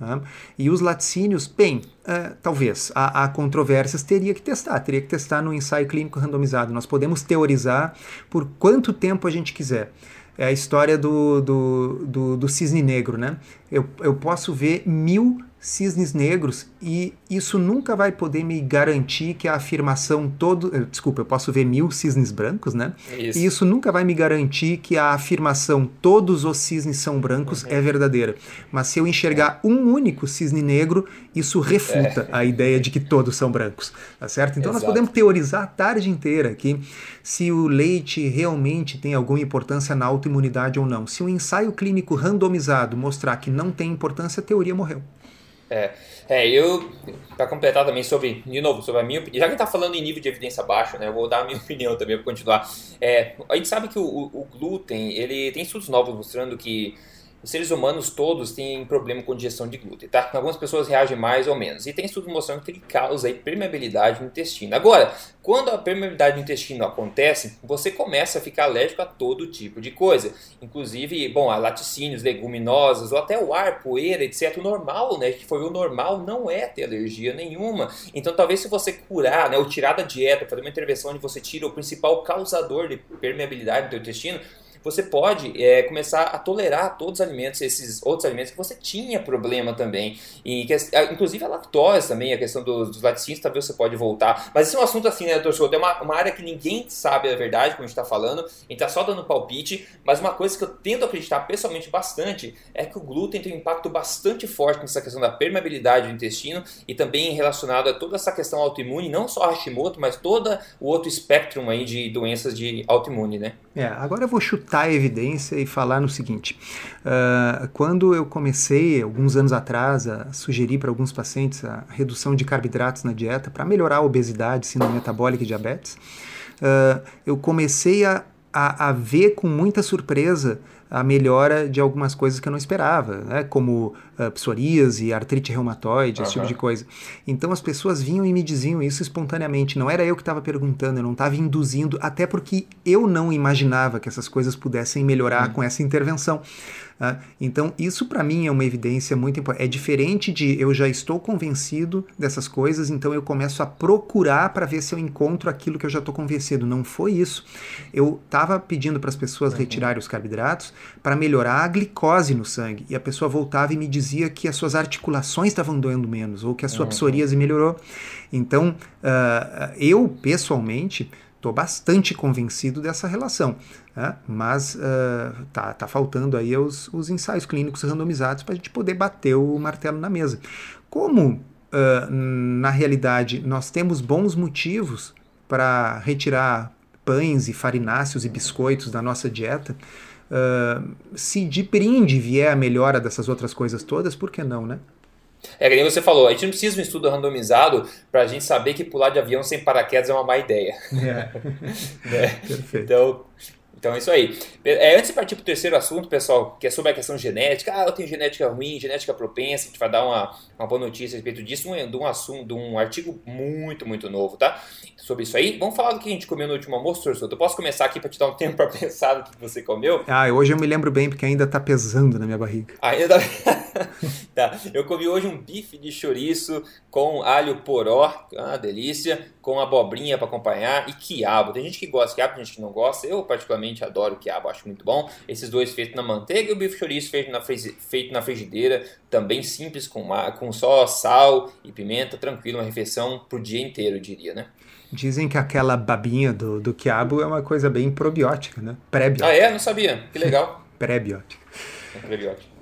Uh, e os laticínios, bem, uh, talvez, há, há, controvérsias, teria que testar, teria que testar no ensaio clínico randomizado. Nós podemos teorizar por quanto tempo a gente quiser é a história do, do, do, do, cisne negro, né? Eu, eu posso ver mil cisnes negros e isso nunca vai poder me garantir que a afirmação todo, eh, desculpa, eu posso ver mil cisnes brancos, né? Isso. E isso nunca vai me garantir que a afirmação todos os cisnes são brancos uhum. é verdadeira. Mas se eu enxergar é. um único cisne negro, isso refuta é. a ideia de que todos são brancos, tá certo? Então Exato. nós podemos teorizar a tarde inteira aqui se o leite realmente tem alguma importância na autoimunidade ou não. Se um ensaio clínico randomizado mostrar que não tem importância, a teoria morreu. É, é eu, para completar também sobre, de novo, sobre a minha opinião, já que está falando em nível de evidência baixo, né, eu vou dar a minha opinião também para continuar. É, a gente sabe que o, o, glúten, ele tem estudos novos mostrando que os seres humanos todos têm problema com digestão de glúten, tá? Algumas pessoas reagem mais ou menos. E tem estudos mostrando que ele causa permeabilidade no intestino. Agora, quando a permeabilidade no intestino acontece, você começa a ficar alérgico a todo tipo de coisa. Inclusive, bom, a laticínios, leguminosas, ou até o ar, poeira, etc. O normal, né? Que foi o normal, não é ter alergia nenhuma. Então, talvez se você curar, né? Ou tirar da dieta, fazer uma intervenção onde você tira o principal causador de permeabilidade do intestino, você pode é, começar a tolerar todos os alimentos, esses outros alimentos que você tinha problema também. E que, inclusive a lactose também, a questão dos, dos laticínios, talvez você pode voltar. Mas esse é um assunto assim, né, doutor Souto? É uma, uma área que ninguém sabe a verdade, como a gente está falando, a gente está só dando palpite, mas uma coisa que eu tento acreditar pessoalmente bastante é que o glúten tem um impacto bastante forte nessa questão da permeabilidade do intestino e também relacionado a toda essa questão autoimune, não só a Hashimoto, mas todo o outro espectro aí de doenças de autoimune, né? É, agora eu vou chutar a evidência e falar no seguinte: uh, quando eu comecei, alguns anos atrás, a sugerir para alguns pacientes a redução de carboidratos na dieta para melhorar a obesidade, síndrome metabólica e diabetes, uh, eu comecei a, a, a ver com muita surpresa a melhora de algumas coisas que eu não esperava, né? como uh, psoríase, artrite reumatoide, esse uhum. tipo de coisa. Então as pessoas vinham e me diziam isso espontaneamente, não era eu que estava perguntando, eu não estava induzindo, até porque eu não imaginava que essas coisas pudessem melhorar uhum. com essa intervenção. Tá? Então, isso para mim é uma evidência muito importante. É diferente de eu já estou convencido dessas coisas, então eu começo a procurar para ver se eu encontro aquilo que eu já estou convencido. Não foi isso. Eu estava pedindo para as pessoas uhum. retirarem os carboidratos para melhorar a glicose no sangue. E a pessoa voltava e me dizia que as suas articulações estavam doendo menos, ou que a sua uhum. psoríase melhorou. Então, uh, eu, pessoalmente, estou bastante convencido dessa relação. Né? Mas uh, tá, tá faltando aí os, os ensaios clínicos randomizados para a gente poder bater o martelo na mesa. Como, uh, na realidade, nós temos bons motivos para retirar pães e farináceos e biscoitos da nossa dieta, uh, se de brinde vier a melhora dessas outras coisas todas, por que não, né? É que nem você falou, a gente não precisa de um estudo randomizado para a gente saber que pular de avião sem paraquedas é uma má ideia. É. né? Então, então é isso aí. É, antes de partir para o terceiro assunto, pessoal, que é sobre a questão genética. Ah, eu tenho genética ruim, genética propensa. A gente vai dar uma, uma boa notícia a respeito disso, um, de um assunto, de um artigo muito, muito novo, tá? Sobre isso aí. Vamos falar do que a gente comeu no último almoço, professor? Eu posso começar aqui para te dar um tempo para pensar no que você comeu? Ah, hoje eu me lembro bem, porque ainda está pesando na minha barriga. Ainda tá. Eu comi hoje um bife de chouriço com alho poró, uma delícia, com abobrinha para acompanhar e quiabo. Tem gente que gosta de quiabo, tem gente que não gosta. Eu, particularmente, adoro quiabo, acho muito bom. Esses dois feitos na manteiga e o bife chouriço feito na, feito na frigideira, também simples, com, com só sal e pimenta, tranquilo, uma refeição pro dia inteiro, eu diria, né? Dizem que aquela babinha do, do quiabo é uma coisa bem probiótica, né? Pré-biótica. Ah, é? Não sabia. Que legal. Pré-biótica. É pré-biótica.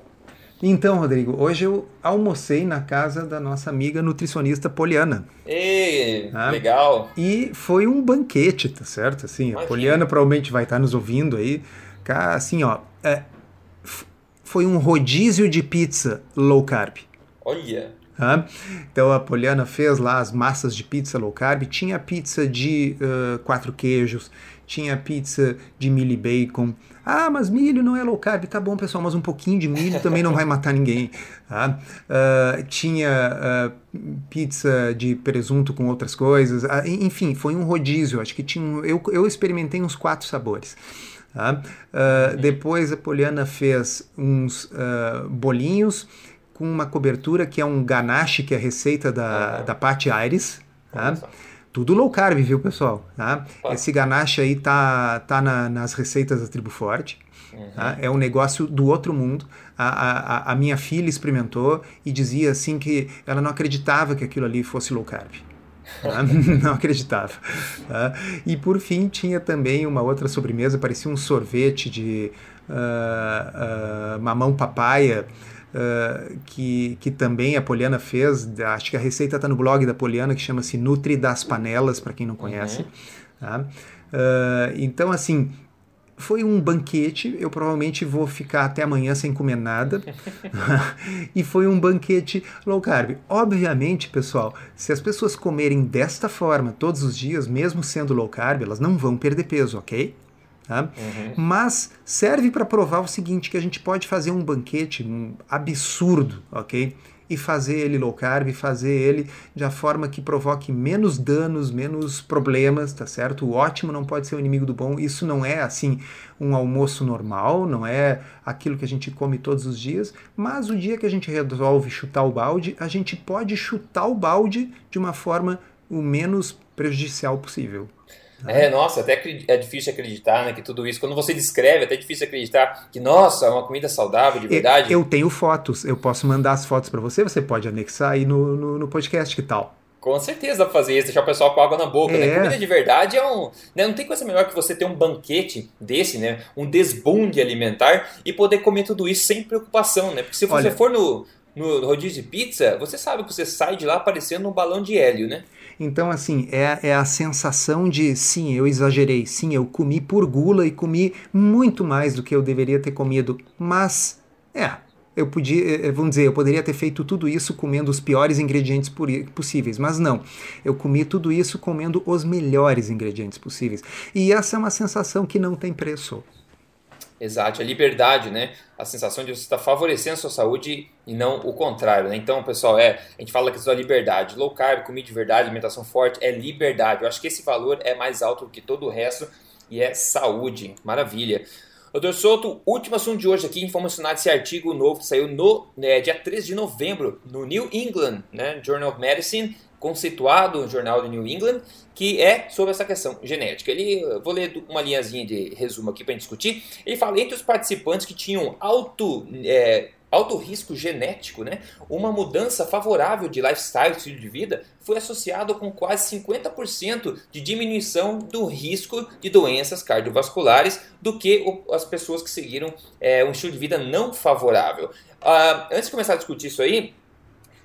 Então, Rodrigo, hoje eu almocei na casa da nossa amiga nutricionista Poliana. Ei, ah, legal. E foi um banquete, tá certo? Assim, Imagina. a Poliana provavelmente vai estar nos ouvindo aí. Assim, ó, é, foi um rodízio de pizza low carb. Olha. Ah, então a Poliana fez lá as massas de pizza low carb. Tinha pizza de uh, quatro queijos, tinha pizza de milho e bacon. Ah, mas milho não é low carb. Tá bom, pessoal, mas um pouquinho de milho também não vai matar ninguém. Tá? Uh, tinha uh, pizza de presunto com outras coisas. Uh, enfim, foi um rodízio. Acho que tinha. Um, eu, eu experimentei uns quatro sabores. Tá? depois a Poliana fez uns bolinhos com uma cobertura que é um ganache, que é a receita da, da Patti Aires. Tá? Tudo low carb, viu, pessoal? Tá? Esse ganache aí tá, tá na, nas receitas da Tribo Forte. Uhum. Tá? É um negócio do outro mundo. A, a, a, minha filha experimentou e dizia assim que ela não acreditava que aquilo ali fosse low carb. Tá? não acreditava. Tá? E por fim tinha também uma outra sobremesa, parecia um sorvete de uh, uh, mamão papaya. Uh, que, que também a Poliana fez, acho que a receita está no blog da Poliana, que chama-se Nutri das Panelas, para quem não conhece. Uhum. Tá? então, assim, foi um banquete, eu provavelmente vou ficar até amanhã sem comer nada. e foi um banquete low carb. Obviamente, pessoal, se as pessoas comerem desta forma todos os dias, mesmo sendo low carb, elas não vão perder peso, ok? Tá? Uhum. Mas serve para provar o seguinte, que a gente pode fazer um banquete um absurdo, ok? e fazer ele low carb, fazer ele de forma que provoque menos danos, menos problemas, tá certo? O ótimo não pode ser o inimigo do bom. Isso não é assim um almoço normal, não é aquilo que a gente come todos os dias, mas o dia que a gente resolve chutar o balde, a gente pode chutar o balde de uma forma o menos prejudicial possível. É, nossa, até é difícil acreditar, né, que tudo isso, quando você descreve, até é difícil acreditar que, nossa, é uma comida saudável, de verdade. Eu, eu tenho fotos, eu posso mandar as fotos para você, você pode anexar aí no, no, no, podcast, que tal? Com certeza dá pra fazer isso, deixar o pessoal com água na boca, né? é. né? Comida de verdade é um... Né, não tem coisa melhor que você ter um banquete desse, né? Um desbunde alimentar e poder comer tudo isso sem preocupação, né? Porque se você Olha, for no, no rodízio de pizza, você sabe que você sai de lá parecendo um balão de hélio, né? Então, assim, é, é a sensação de sim, eu exagerei, sim, eu comi por gula e comi muito mais do que eu deveria ter comido, mas é, eu podia, eh, eh, vamos dizer, eu poderia ter feito tudo isso comendo os piores ingredientes possíveis, mas não. Eu comi tudo isso comendo os melhores ingredientes possíveis. E essa é uma sensação que não tem preço. Exato, a liberdade, né? A sensação de você estar favorecendo a sua saúde e não o contrário, né? Então, pessoal, é, a gente fala que isso é liberdade. Low carb, comida de verdade, alimentação forte é liberdade. Eu acho que esse valor é mais alto do que todo o resto e é saúde. Maravilha. Doutor Souto, último assunto de hoje aqui, informacionar esse artigo novo que saiu no né, dia 13 de novembro no New England né, Journal of Medicine, conceituado no jornal do New England, que é sobre essa questão genética. Ele, vou ler uma linhazinha de resumo aqui para discutir. Ele fala entre os participantes que tinham alto é, alto risco genético, né? Uma mudança favorável de lifestyle, estilo de vida, foi associado com quase 50% de diminuição do risco de doenças cardiovasculares do que as pessoas que seguiram é, um estilo de vida não favorável. Uh, antes de começar a discutir isso aí,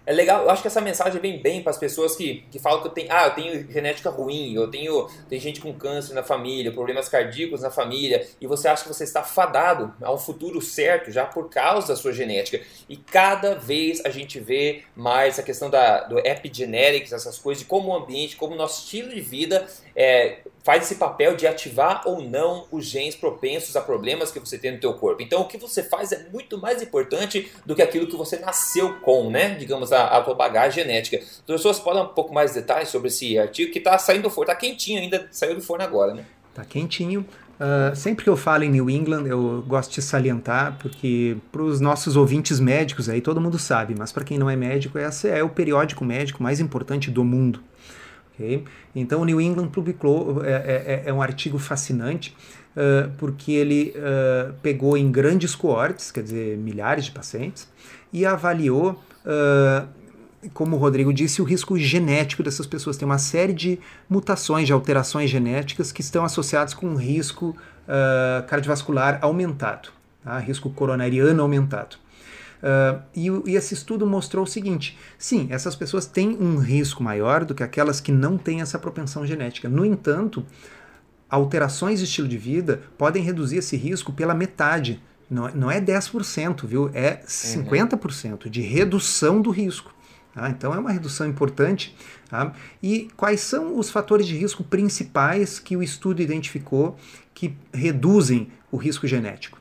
é legal, eu acho que essa mensagem vem bem para as pessoas que, que falam que eu tenho, ah, eu tenho genética ruim, eu tenho tem gente com câncer na família, problemas cardíacos na família, e você acha que você está fadado a um futuro certo já por causa da sua genética. E cada vez a gente vê mais a questão da, do epigenetics, essas coisas, de como o ambiente, como o nosso estilo de vida é, faz esse papel de ativar ou não os genes propensos a problemas que você tem no teu corpo. Então o que você faz é muito mais importante do que aquilo que você nasceu com, né? Digamos, a, a tua bagagem genética. As pessoas podem um pouco mais de detalhes sobre esse artigo que está saindo do forno, está quentinho ainda, saiu do forno agora, né? Está quentinho. Uh, sempre que eu falo em New England, eu gosto de salientar, porque para os nossos ouvintes médicos aí, todo mundo sabe, mas para quem não é médico, esse é o periódico médico mais importante do mundo. Okay? Então, o New England publicou, é, é, é um artigo fascinante, uh, porque ele uh, pegou em grandes coortes, quer dizer, milhares de pacientes, e avaliou, uh, como o Rodrigo disse, o risco genético dessas pessoas. Tem uma série de mutações, de alterações genéticas que estão associadas com um risco cardiovascular aumentado, tá? risco coronariano aumentado. Uh, e, e, esse estudo mostrou o seguinte: sim, essas pessoas têm um risco maior do que aquelas que não têm essa propensão genética. No entanto, alterações de estilo de vida podem reduzir esse risco pela metade. Não, não é 10%, viu? É 50% de redução do risco. Tá? Então é uma redução importante. Tá? E quais são os fatores de risco principais que o estudo identificou que reduzem o risco genético?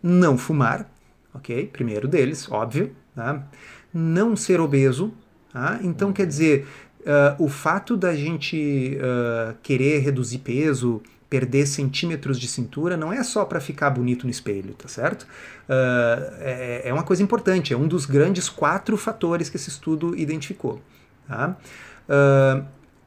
Não fumar, ok? Primeiro deles, óbvio. Tá? Não ser obeso. Tá? Então, quer dizer, uh, o fato da gente uh, querer reduzir peso, perder centímetros de cintura, não é só para ficar bonito no espelho, tá certo? Uh, é, é, uma coisa importante, é um dos grandes quatro fatores que esse estudo identificou. Tá?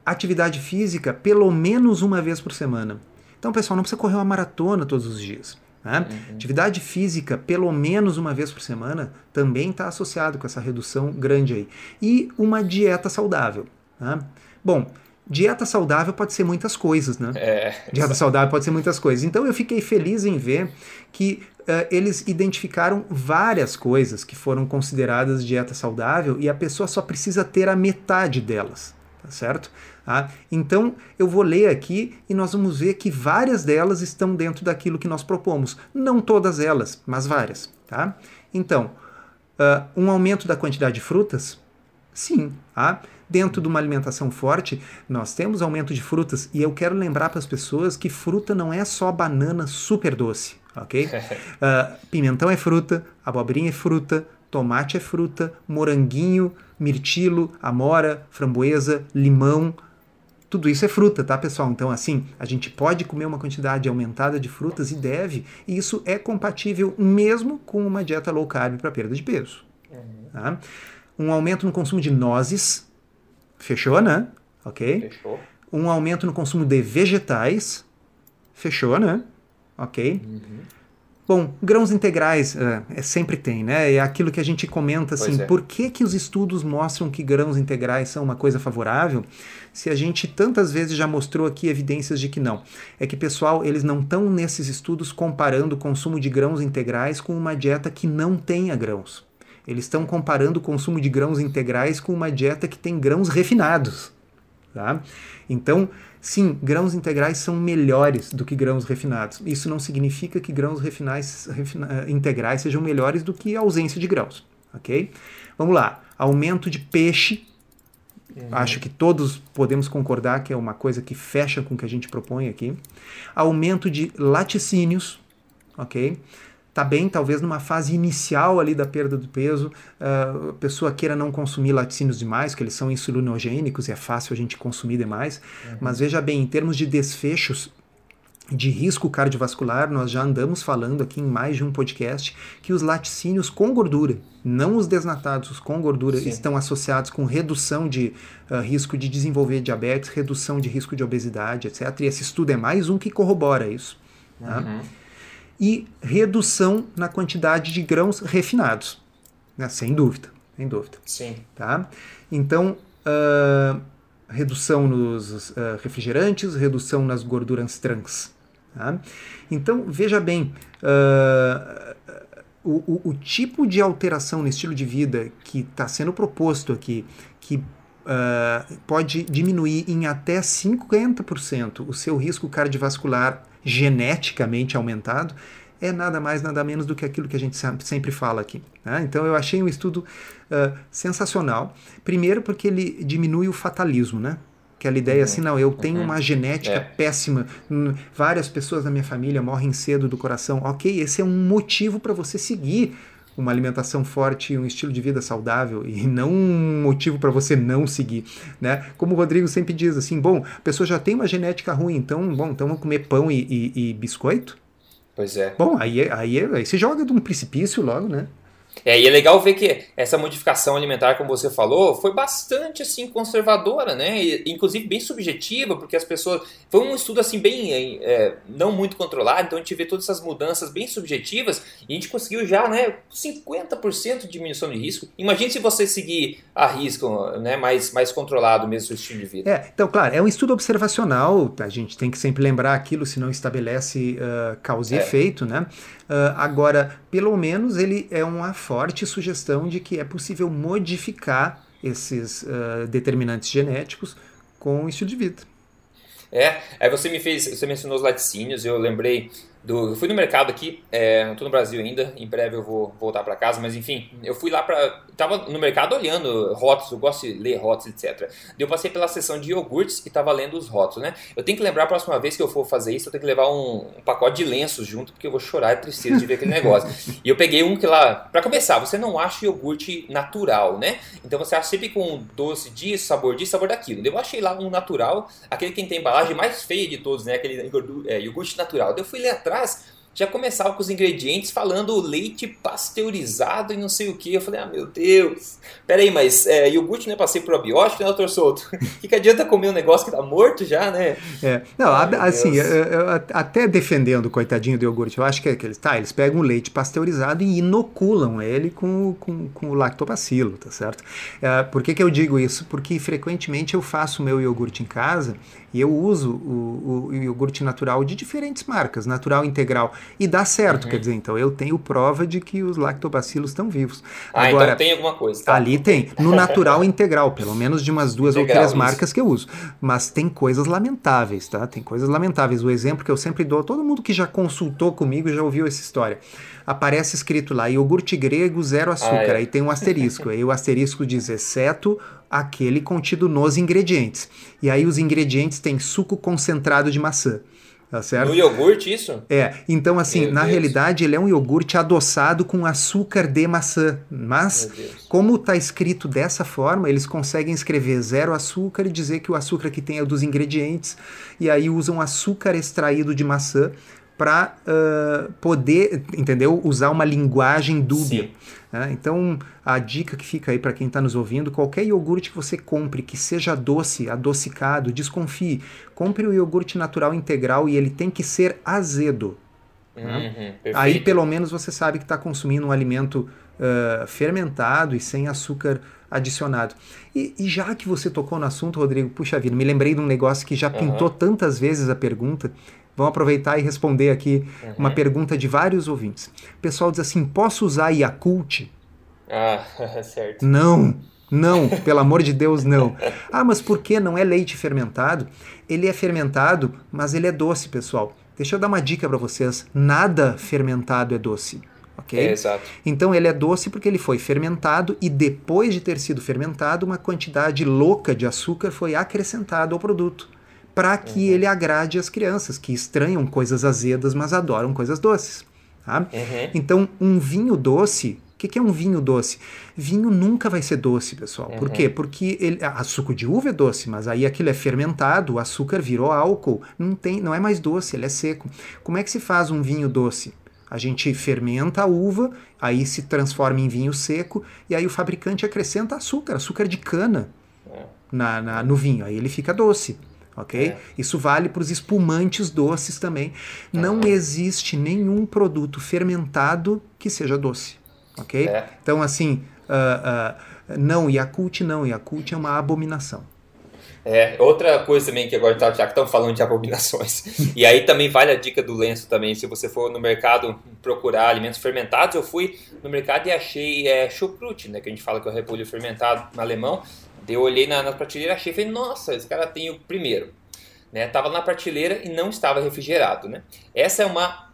atividade física pelo menos uma vez por semana. Então, pessoal, não precisa correr uma maratona todos os dias. Né? Uhum. Atividade física, pelo menos uma vez por semana, também está associado com essa redução grande aí. E uma dieta saudável. Né? Bom, dieta saudável pode ser muitas coisas, né? É, dieta saudável pode ser muitas coisas. Então eu fiquei feliz em ver que uh, eles identificaram várias coisas que foram consideradas dieta saudável e a pessoa só precisa ter a metade delas, tá certo? Ah, então eu vou ler aqui e nós vamos ver que várias delas estão dentro daquilo que nós propomos. Não todas elas, mas várias. Tá? Então, uh, um aumento da quantidade de frutas? Sim. Tá? Dentro de uma alimentação forte, nós temos aumento de frutas e eu quero lembrar para as pessoas que fruta não é só banana super doce, ok? Uh, pimentão é fruta, abobrinha é fruta, tomate é fruta, moranguinho, mirtilo, amora, framboesa, limão, tudo isso é fruta, tá, pessoal? Então, assim, a gente pode comer uma quantidade aumentada de frutas e deve, e isso é compatível mesmo com uma dieta low carb para perda de peso. Uhum. Tá? Um aumento no consumo de nozes, fechou, né? Ok? Fechou. Um aumento no consumo de vegetais, fechou, né? Ok? Uhum. Bom, grãos integrais é, é, sempre tem, né? É aquilo que a gente comenta assim, é. por que, que os estudos mostram que grãos integrais são uma coisa favorável, se a gente tantas vezes já mostrou aqui evidências de que não. É que, pessoal, eles não estão nesses estudos comparando o consumo de grãos integrais com uma dieta que não tenha grãos. Eles estão comparando o consumo de grãos integrais com uma dieta que tem grãos refinados. Tá? Então, sim, grãos integrais são melhores do que grãos refinados. Isso não significa que grãos refinais, refina, eh, integrais sejam melhores do que a ausência de grãos. Ok? Vamos lá. Aumento de peixe. Uhum. Acho que todos podemos concordar que é uma coisa que fecha com o que a gente propõe aqui. Aumento de laticínios. Ok? Tá bem, talvez numa fase inicial ali da perda do peso, uh, a pessoa queira não consumir laticínios demais, que eles são insulinogênicos e é fácil a gente consumir demais. Uhum. Mas veja bem, em termos de desfechos de risco cardiovascular, nós já andamos falando aqui em mais de um podcast que os laticínios com gordura, não os desnatados, os com gordura, Sim. estão associados com redução de uh, risco de desenvolver diabetes, redução de risco de obesidade, etc. E esse estudo é mais um que corrobora isso. Tá? E redução na quantidade de grãos refinados, né? sem dúvida, sem dúvida. Sim. Tá? Então, uh, redução nos uh, refrigerantes, redução nas gorduras trans. Tá? Então, veja bem, uh, o, o, o, tipo de alteração no estilo de vida que está sendo proposto aqui, que Uh, pode diminuir em até 50% o seu risco cardiovascular geneticamente aumentado, é nada mais, nada menos do que aquilo que a gente sempre fala aqui. Né? Então eu achei um estudo uh, sensacional. Primeiro porque ele diminui o fatalismo, né? Aquela ideia uhum. assim, não, eu tenho uhum. uma genética é. péssima, hum, várias pessoas da minha família morrem cedo do coração. Ok, esse é um motivo para você seguir uma alimentação forte e um estilo de vida saudável e não um motivo para você não seguir, né? Como o Rodrigo sempre diz assim, bom, a pessoa já tem uma genética ruim, então, bom, então vamos comer pão e, e, e biscoito? Pois é. Bom, aí, aí, aí você joga de um precipício logo, né? É, e é legal ver que essa modificação alimentar, como você falou, foi bastante assim conservadora, né? E, inclusive bem subjetiva, porque as pessoas. Foi um estudo assim bem é, não muito controlado, então a gente vê todas essas mudanças bem subjetivas e a gente conseguiu já, né, 50% de diminuição de risco. Imagine se você seguir a risco, né, mais, mais controlado mesmo o seu estilo de vida. É, então, claro, é um estudo observacional, a gente tem que sempre lembrar aquilo, se não estabelece uh, causa e é. efeito, né? Uh, agora, pelo menos ele é uma forte sugestão de que é possível modificar esses uh, determinantes genéticos com o estilo de vida. É, aí você me fez, você mencionou os laticínios, eu lembrei do, eu fui no mercado aqui, é, não estou no Brasil ainda, em breve eu vou voltar para casa, mas enfim, eu fui lá para, tava no mercado olhando rótulos, eu gosto de ler rótulos, etc. Eu passei pela seção de iogurtes e estava lendo os rótulos, né? Eu tenho que lembrar a próxima vez que eu for fazer isso, eu tenho que levar um, um pacote de lenços junto, porque eu vou chorar de tristeza de ver aquele negócio. e eu peguei um que lá, para começar, você não acha iogurte natural, né? Então você acha sempre com doce disso, sabor disso, sabor daquilo. Eu achei lá um natural, aquele que tem a embalagem mais feia de todos, né? Aquele é, iogurte natural. Eu fui ler atrás, já começava com os ingredientes falando leite pasteurizado e não sei o que. Eu falei, ah, meu Deus. Peraí, mas é, iogurte não é pra ser probiótico, né, doutor Souto? O que, que adianta comer um negócio que tá morto já, né? É, não, Ai, assim, eu, eu, até defendendo o coitadinho do iogurte, eu acho que, é que eles, tá, eles pegam o leite pasteurizado e inoculam ele com, com, com o lactobacilo, tá certo? É, por que, que eu digo isso? Porque frequentemente eu faço meu iogurte em casa e eu uso o, o, iogurte natural de diferentes marcas, natural integral, e dá certo, uhum. quer dizer, então eu tenho prova de que os lactobacilos estão vivos. Ah, então Agora, então tem alguma coisa. Tá? Ali tem, no natural integral, pelo menos de umas duas integral, ou três isso. marcas que eu uso. Mas tem coisas lamentáveis, tá? Tem coisas lamentáveis. O exemplo que eu sempre dou, todo mundo que já consultou comigo já ouviu essa história. Aparece escrito lá, iogurte grego, zero açúcar. Ah, é. Aí tem um asterisco. aí o asterisco diz, exceto aquele contido nos ingredientes. E aí os ingredientes têm suco concentrado de maçã. Tá certo? No iogurte, isso? É. Então, assim, Meu na Deus. realidade, ele é um iogurte adoçado com açúcar de maçã. Mas, como está escrito dessa forma, eles conseguem escrever zero açúcar e dizer que o açúcar que tem é dos ingredientes. E aí usam açúcar extraído de maçã para uh, poder, entendeu? Usar uma linguagem dúbia. Né? Então, a dica que fica aí para quem está nos ouvindo: qualquer iogurte que você compre que seja doce, adocicado, desconfie. Compre o iogurte natural integral e ele tem que ser azedo. Né? Uhum, aí, pelo menos, você sabe que está consumindo um alimento uh, fermentado e sem açúcar adicionado. E, e, já que você tocou no assunto, Rodrigo, puxa vida, me lembrei de um negócio que já pintou uhum. tantas vezes a pergunta Vamos aproveitar e responder aqui uhum. uma pergunta de vários ouvintes. O pessoal diz assim: posso usar Yakult? Ah, certo. Não, não, pelo amor de Deus, não. Ah, mas por que não é leite fermentado? Ele é fermentado, mas ele é doce, pessoal. Deixa eu dar uma dica para vocês: nada fermentado é doce. ok? É, exato. Então ele é doce porque ele foi fermentado e depois de ter sido fermentado, uma quantidade louca de açúcar foi acrescentada ao produto para que uhum. ele agrade as crianças que estranham coisas azedas, mas adoram coisas doces. Tá? Uhum. Então, um vinho doce. O que, que, é um vinho doce? Vinho nunca vai ser doce, pessoal. Uhum. Por quê? Porque ele, a suco de uva é doce, mas aí aquilo é fermentado, o açúcar virou álcool, não, tem, não é mais doce, ele é seco. Como é que se faz um vinho doce? A gente fermenta a uva, aí se transforma em vinho seco, e aí o fabricante acrescenta açúcar, açúcar de cana é. na, na, no vinho, aí ele fica doce ok? É. Isso vale para os espumantes doces também. Não existe nenhum produto fermentado que seja doce, ok? É. Então, assim, uh, uh, não, Yakult não, Yakult é uma abominação. É, outra coisa também que agora tá, já que estão falando de abominações, e aí também vale a dica do lenço também, se você for no mercado procurar alimentos fermentados, eu fui no mercado e achei é, chucrute, né, que a gente fala que é o repolho fermentado no alemão, eu olhei na, na prateleira, achei, falei, nossa, esse cara tem o primeiro. Né? Tava na prateleira e não estava refrigerado, né? Essa é uma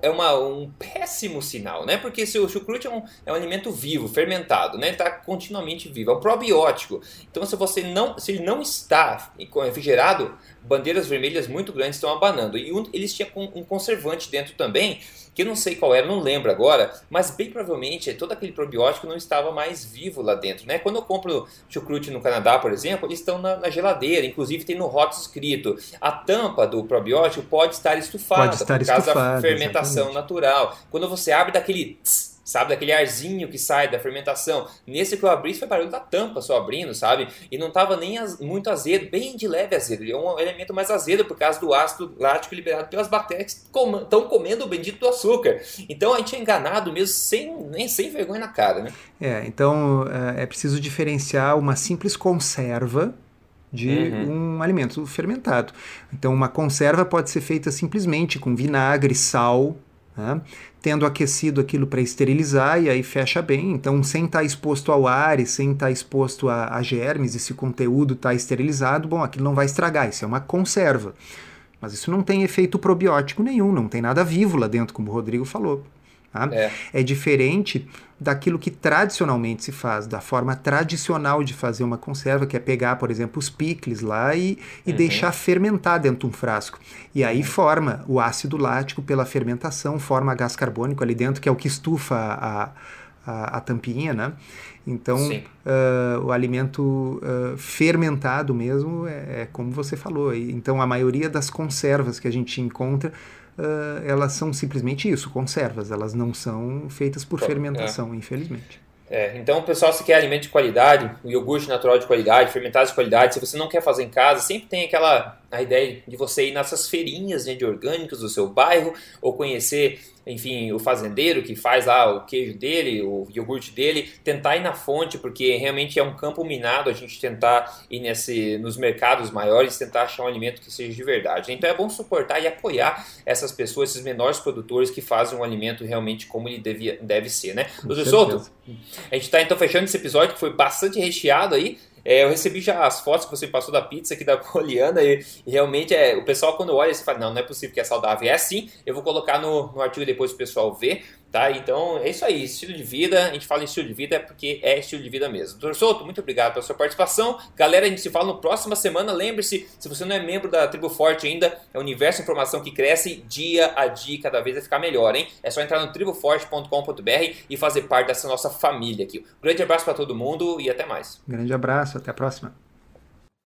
é uma, um péssimo sinal, né? Porque se o chucrute é um, é um alimento vivo, fermentado, né? Ele está continuamente vivo, é um probiótico. Então, se você não, se ele não está refrigerado, bandeiras vermelhas muito grandes estão abanando. E um, eles tinham um conservante dentro também que eu não sei qual era, não lembro agora, mas bem provavelmente todo aquele probiótico não estava mais vivo lá dentro, né? Quando eu compro chucrute no Canadá, por exemplo, eles estão na, na geladeira, inclusive tem no rótulo escrito, a tampa do probiótico pode estar estufada pode estar por causa da fermentação exatamente. natural. Quando você abre daquele tss, sabe? Daquele arzinho que sai da fermentação. Nesse que eu abri, foi barulho da tampa só abrindo, sabe? E não estava nem az muito azedo, bem de leve azedo. Ele é um elemento mais azedo por causa do ácido lático liberado pelas bactérias que estão comendo o bendito do açúcar. Então a gente é enganado mesmo sem, nem sem vergonha na cara, né? É, então é, é preciso diferenciar uma simples conserva de uhum. um alimento fermentado. Então, uma conserva pode ser feita simplesmente com vinagre, sal, né? tendo aquecido aquilo para esterilizar e aí fecha bem. Então, sem estar tá exposto ao ar e sem estar tá exposto a, a germes, esse conteúdo está esterilizado, bom, aquilo não vai estragar, isso é uma conserva. Mas isso não tem efeito probiótico nenhum, não tem nada vivo lá dentro, como o Rodrigo falou. Tá? É. é. diferente daquilo que tradicionalmente se faz, da forma tradicional de fazer uma conserva, que é pegar, por exemplo, os picles lá e, e uhum. deixar fermentar dentro de um frasco. E aí uhum. forma o ácido lático pela fermentação, forma gás carbônico ali dentro, que é o que estufa a, a, a tampinha, né? Então, uh, o alimento uh, fermentado mesmo é, é, como você falou. Então, a maioria das conservas que a gente encontra uh, elas são simplesmente isso, conservas, elas não são feitas por fermentação, é. infelizmente. É, então, pessoal, se quer alimento de qualidade, o iogurte natural de qualidade, fermentado de qualidade, se você não quer fazer em casa, sempre tem aquela a ideia de você ir nessas feirinhas né, de orgânicos do seu bairro ou conhecer enfim, o fazendeiro que faz lá o queijo dele, o iogurte dele, tentar ir na fonte, porque realmente é um campo minado a gente tentar ir nesse, nos mercados maiores, tentar achar um alimento que seja de verdade. Então é bom suportar e apoiar essas pessoas, esses menores produtores que fazem um alimento realmente como ele devia, deve ser, né? Doutor Souto, a gente está então fechando esse episódio que foi bastante recheado aí. É, eu recebi já as fotos que você passou da pizza aqui da Poliana e, e realmente é, o pessoal quando olha, você fala, não, não é possível que é saudável. É sim, eu vou colocar no, no artigo depois o pessoal ver. Tá? Então é isso aí, estilo de vida. A gente fala em estilo de vida porque é estilo de vida mesmo. Doutor Souto, muito obrigado pela sua participação. Galera, a gente se fala na próxima semana. Lembre-se, se você não é membro da Tribo Forte ainda, é o universo de informação que cresce dia a dia, cada vez vai ficar melhor, hein? É só entrar no triboforte.com.br e fazer parte dessa nossa família aqui. Um grande abraço para todo mundo e até mais. grande abraço, até a próxima.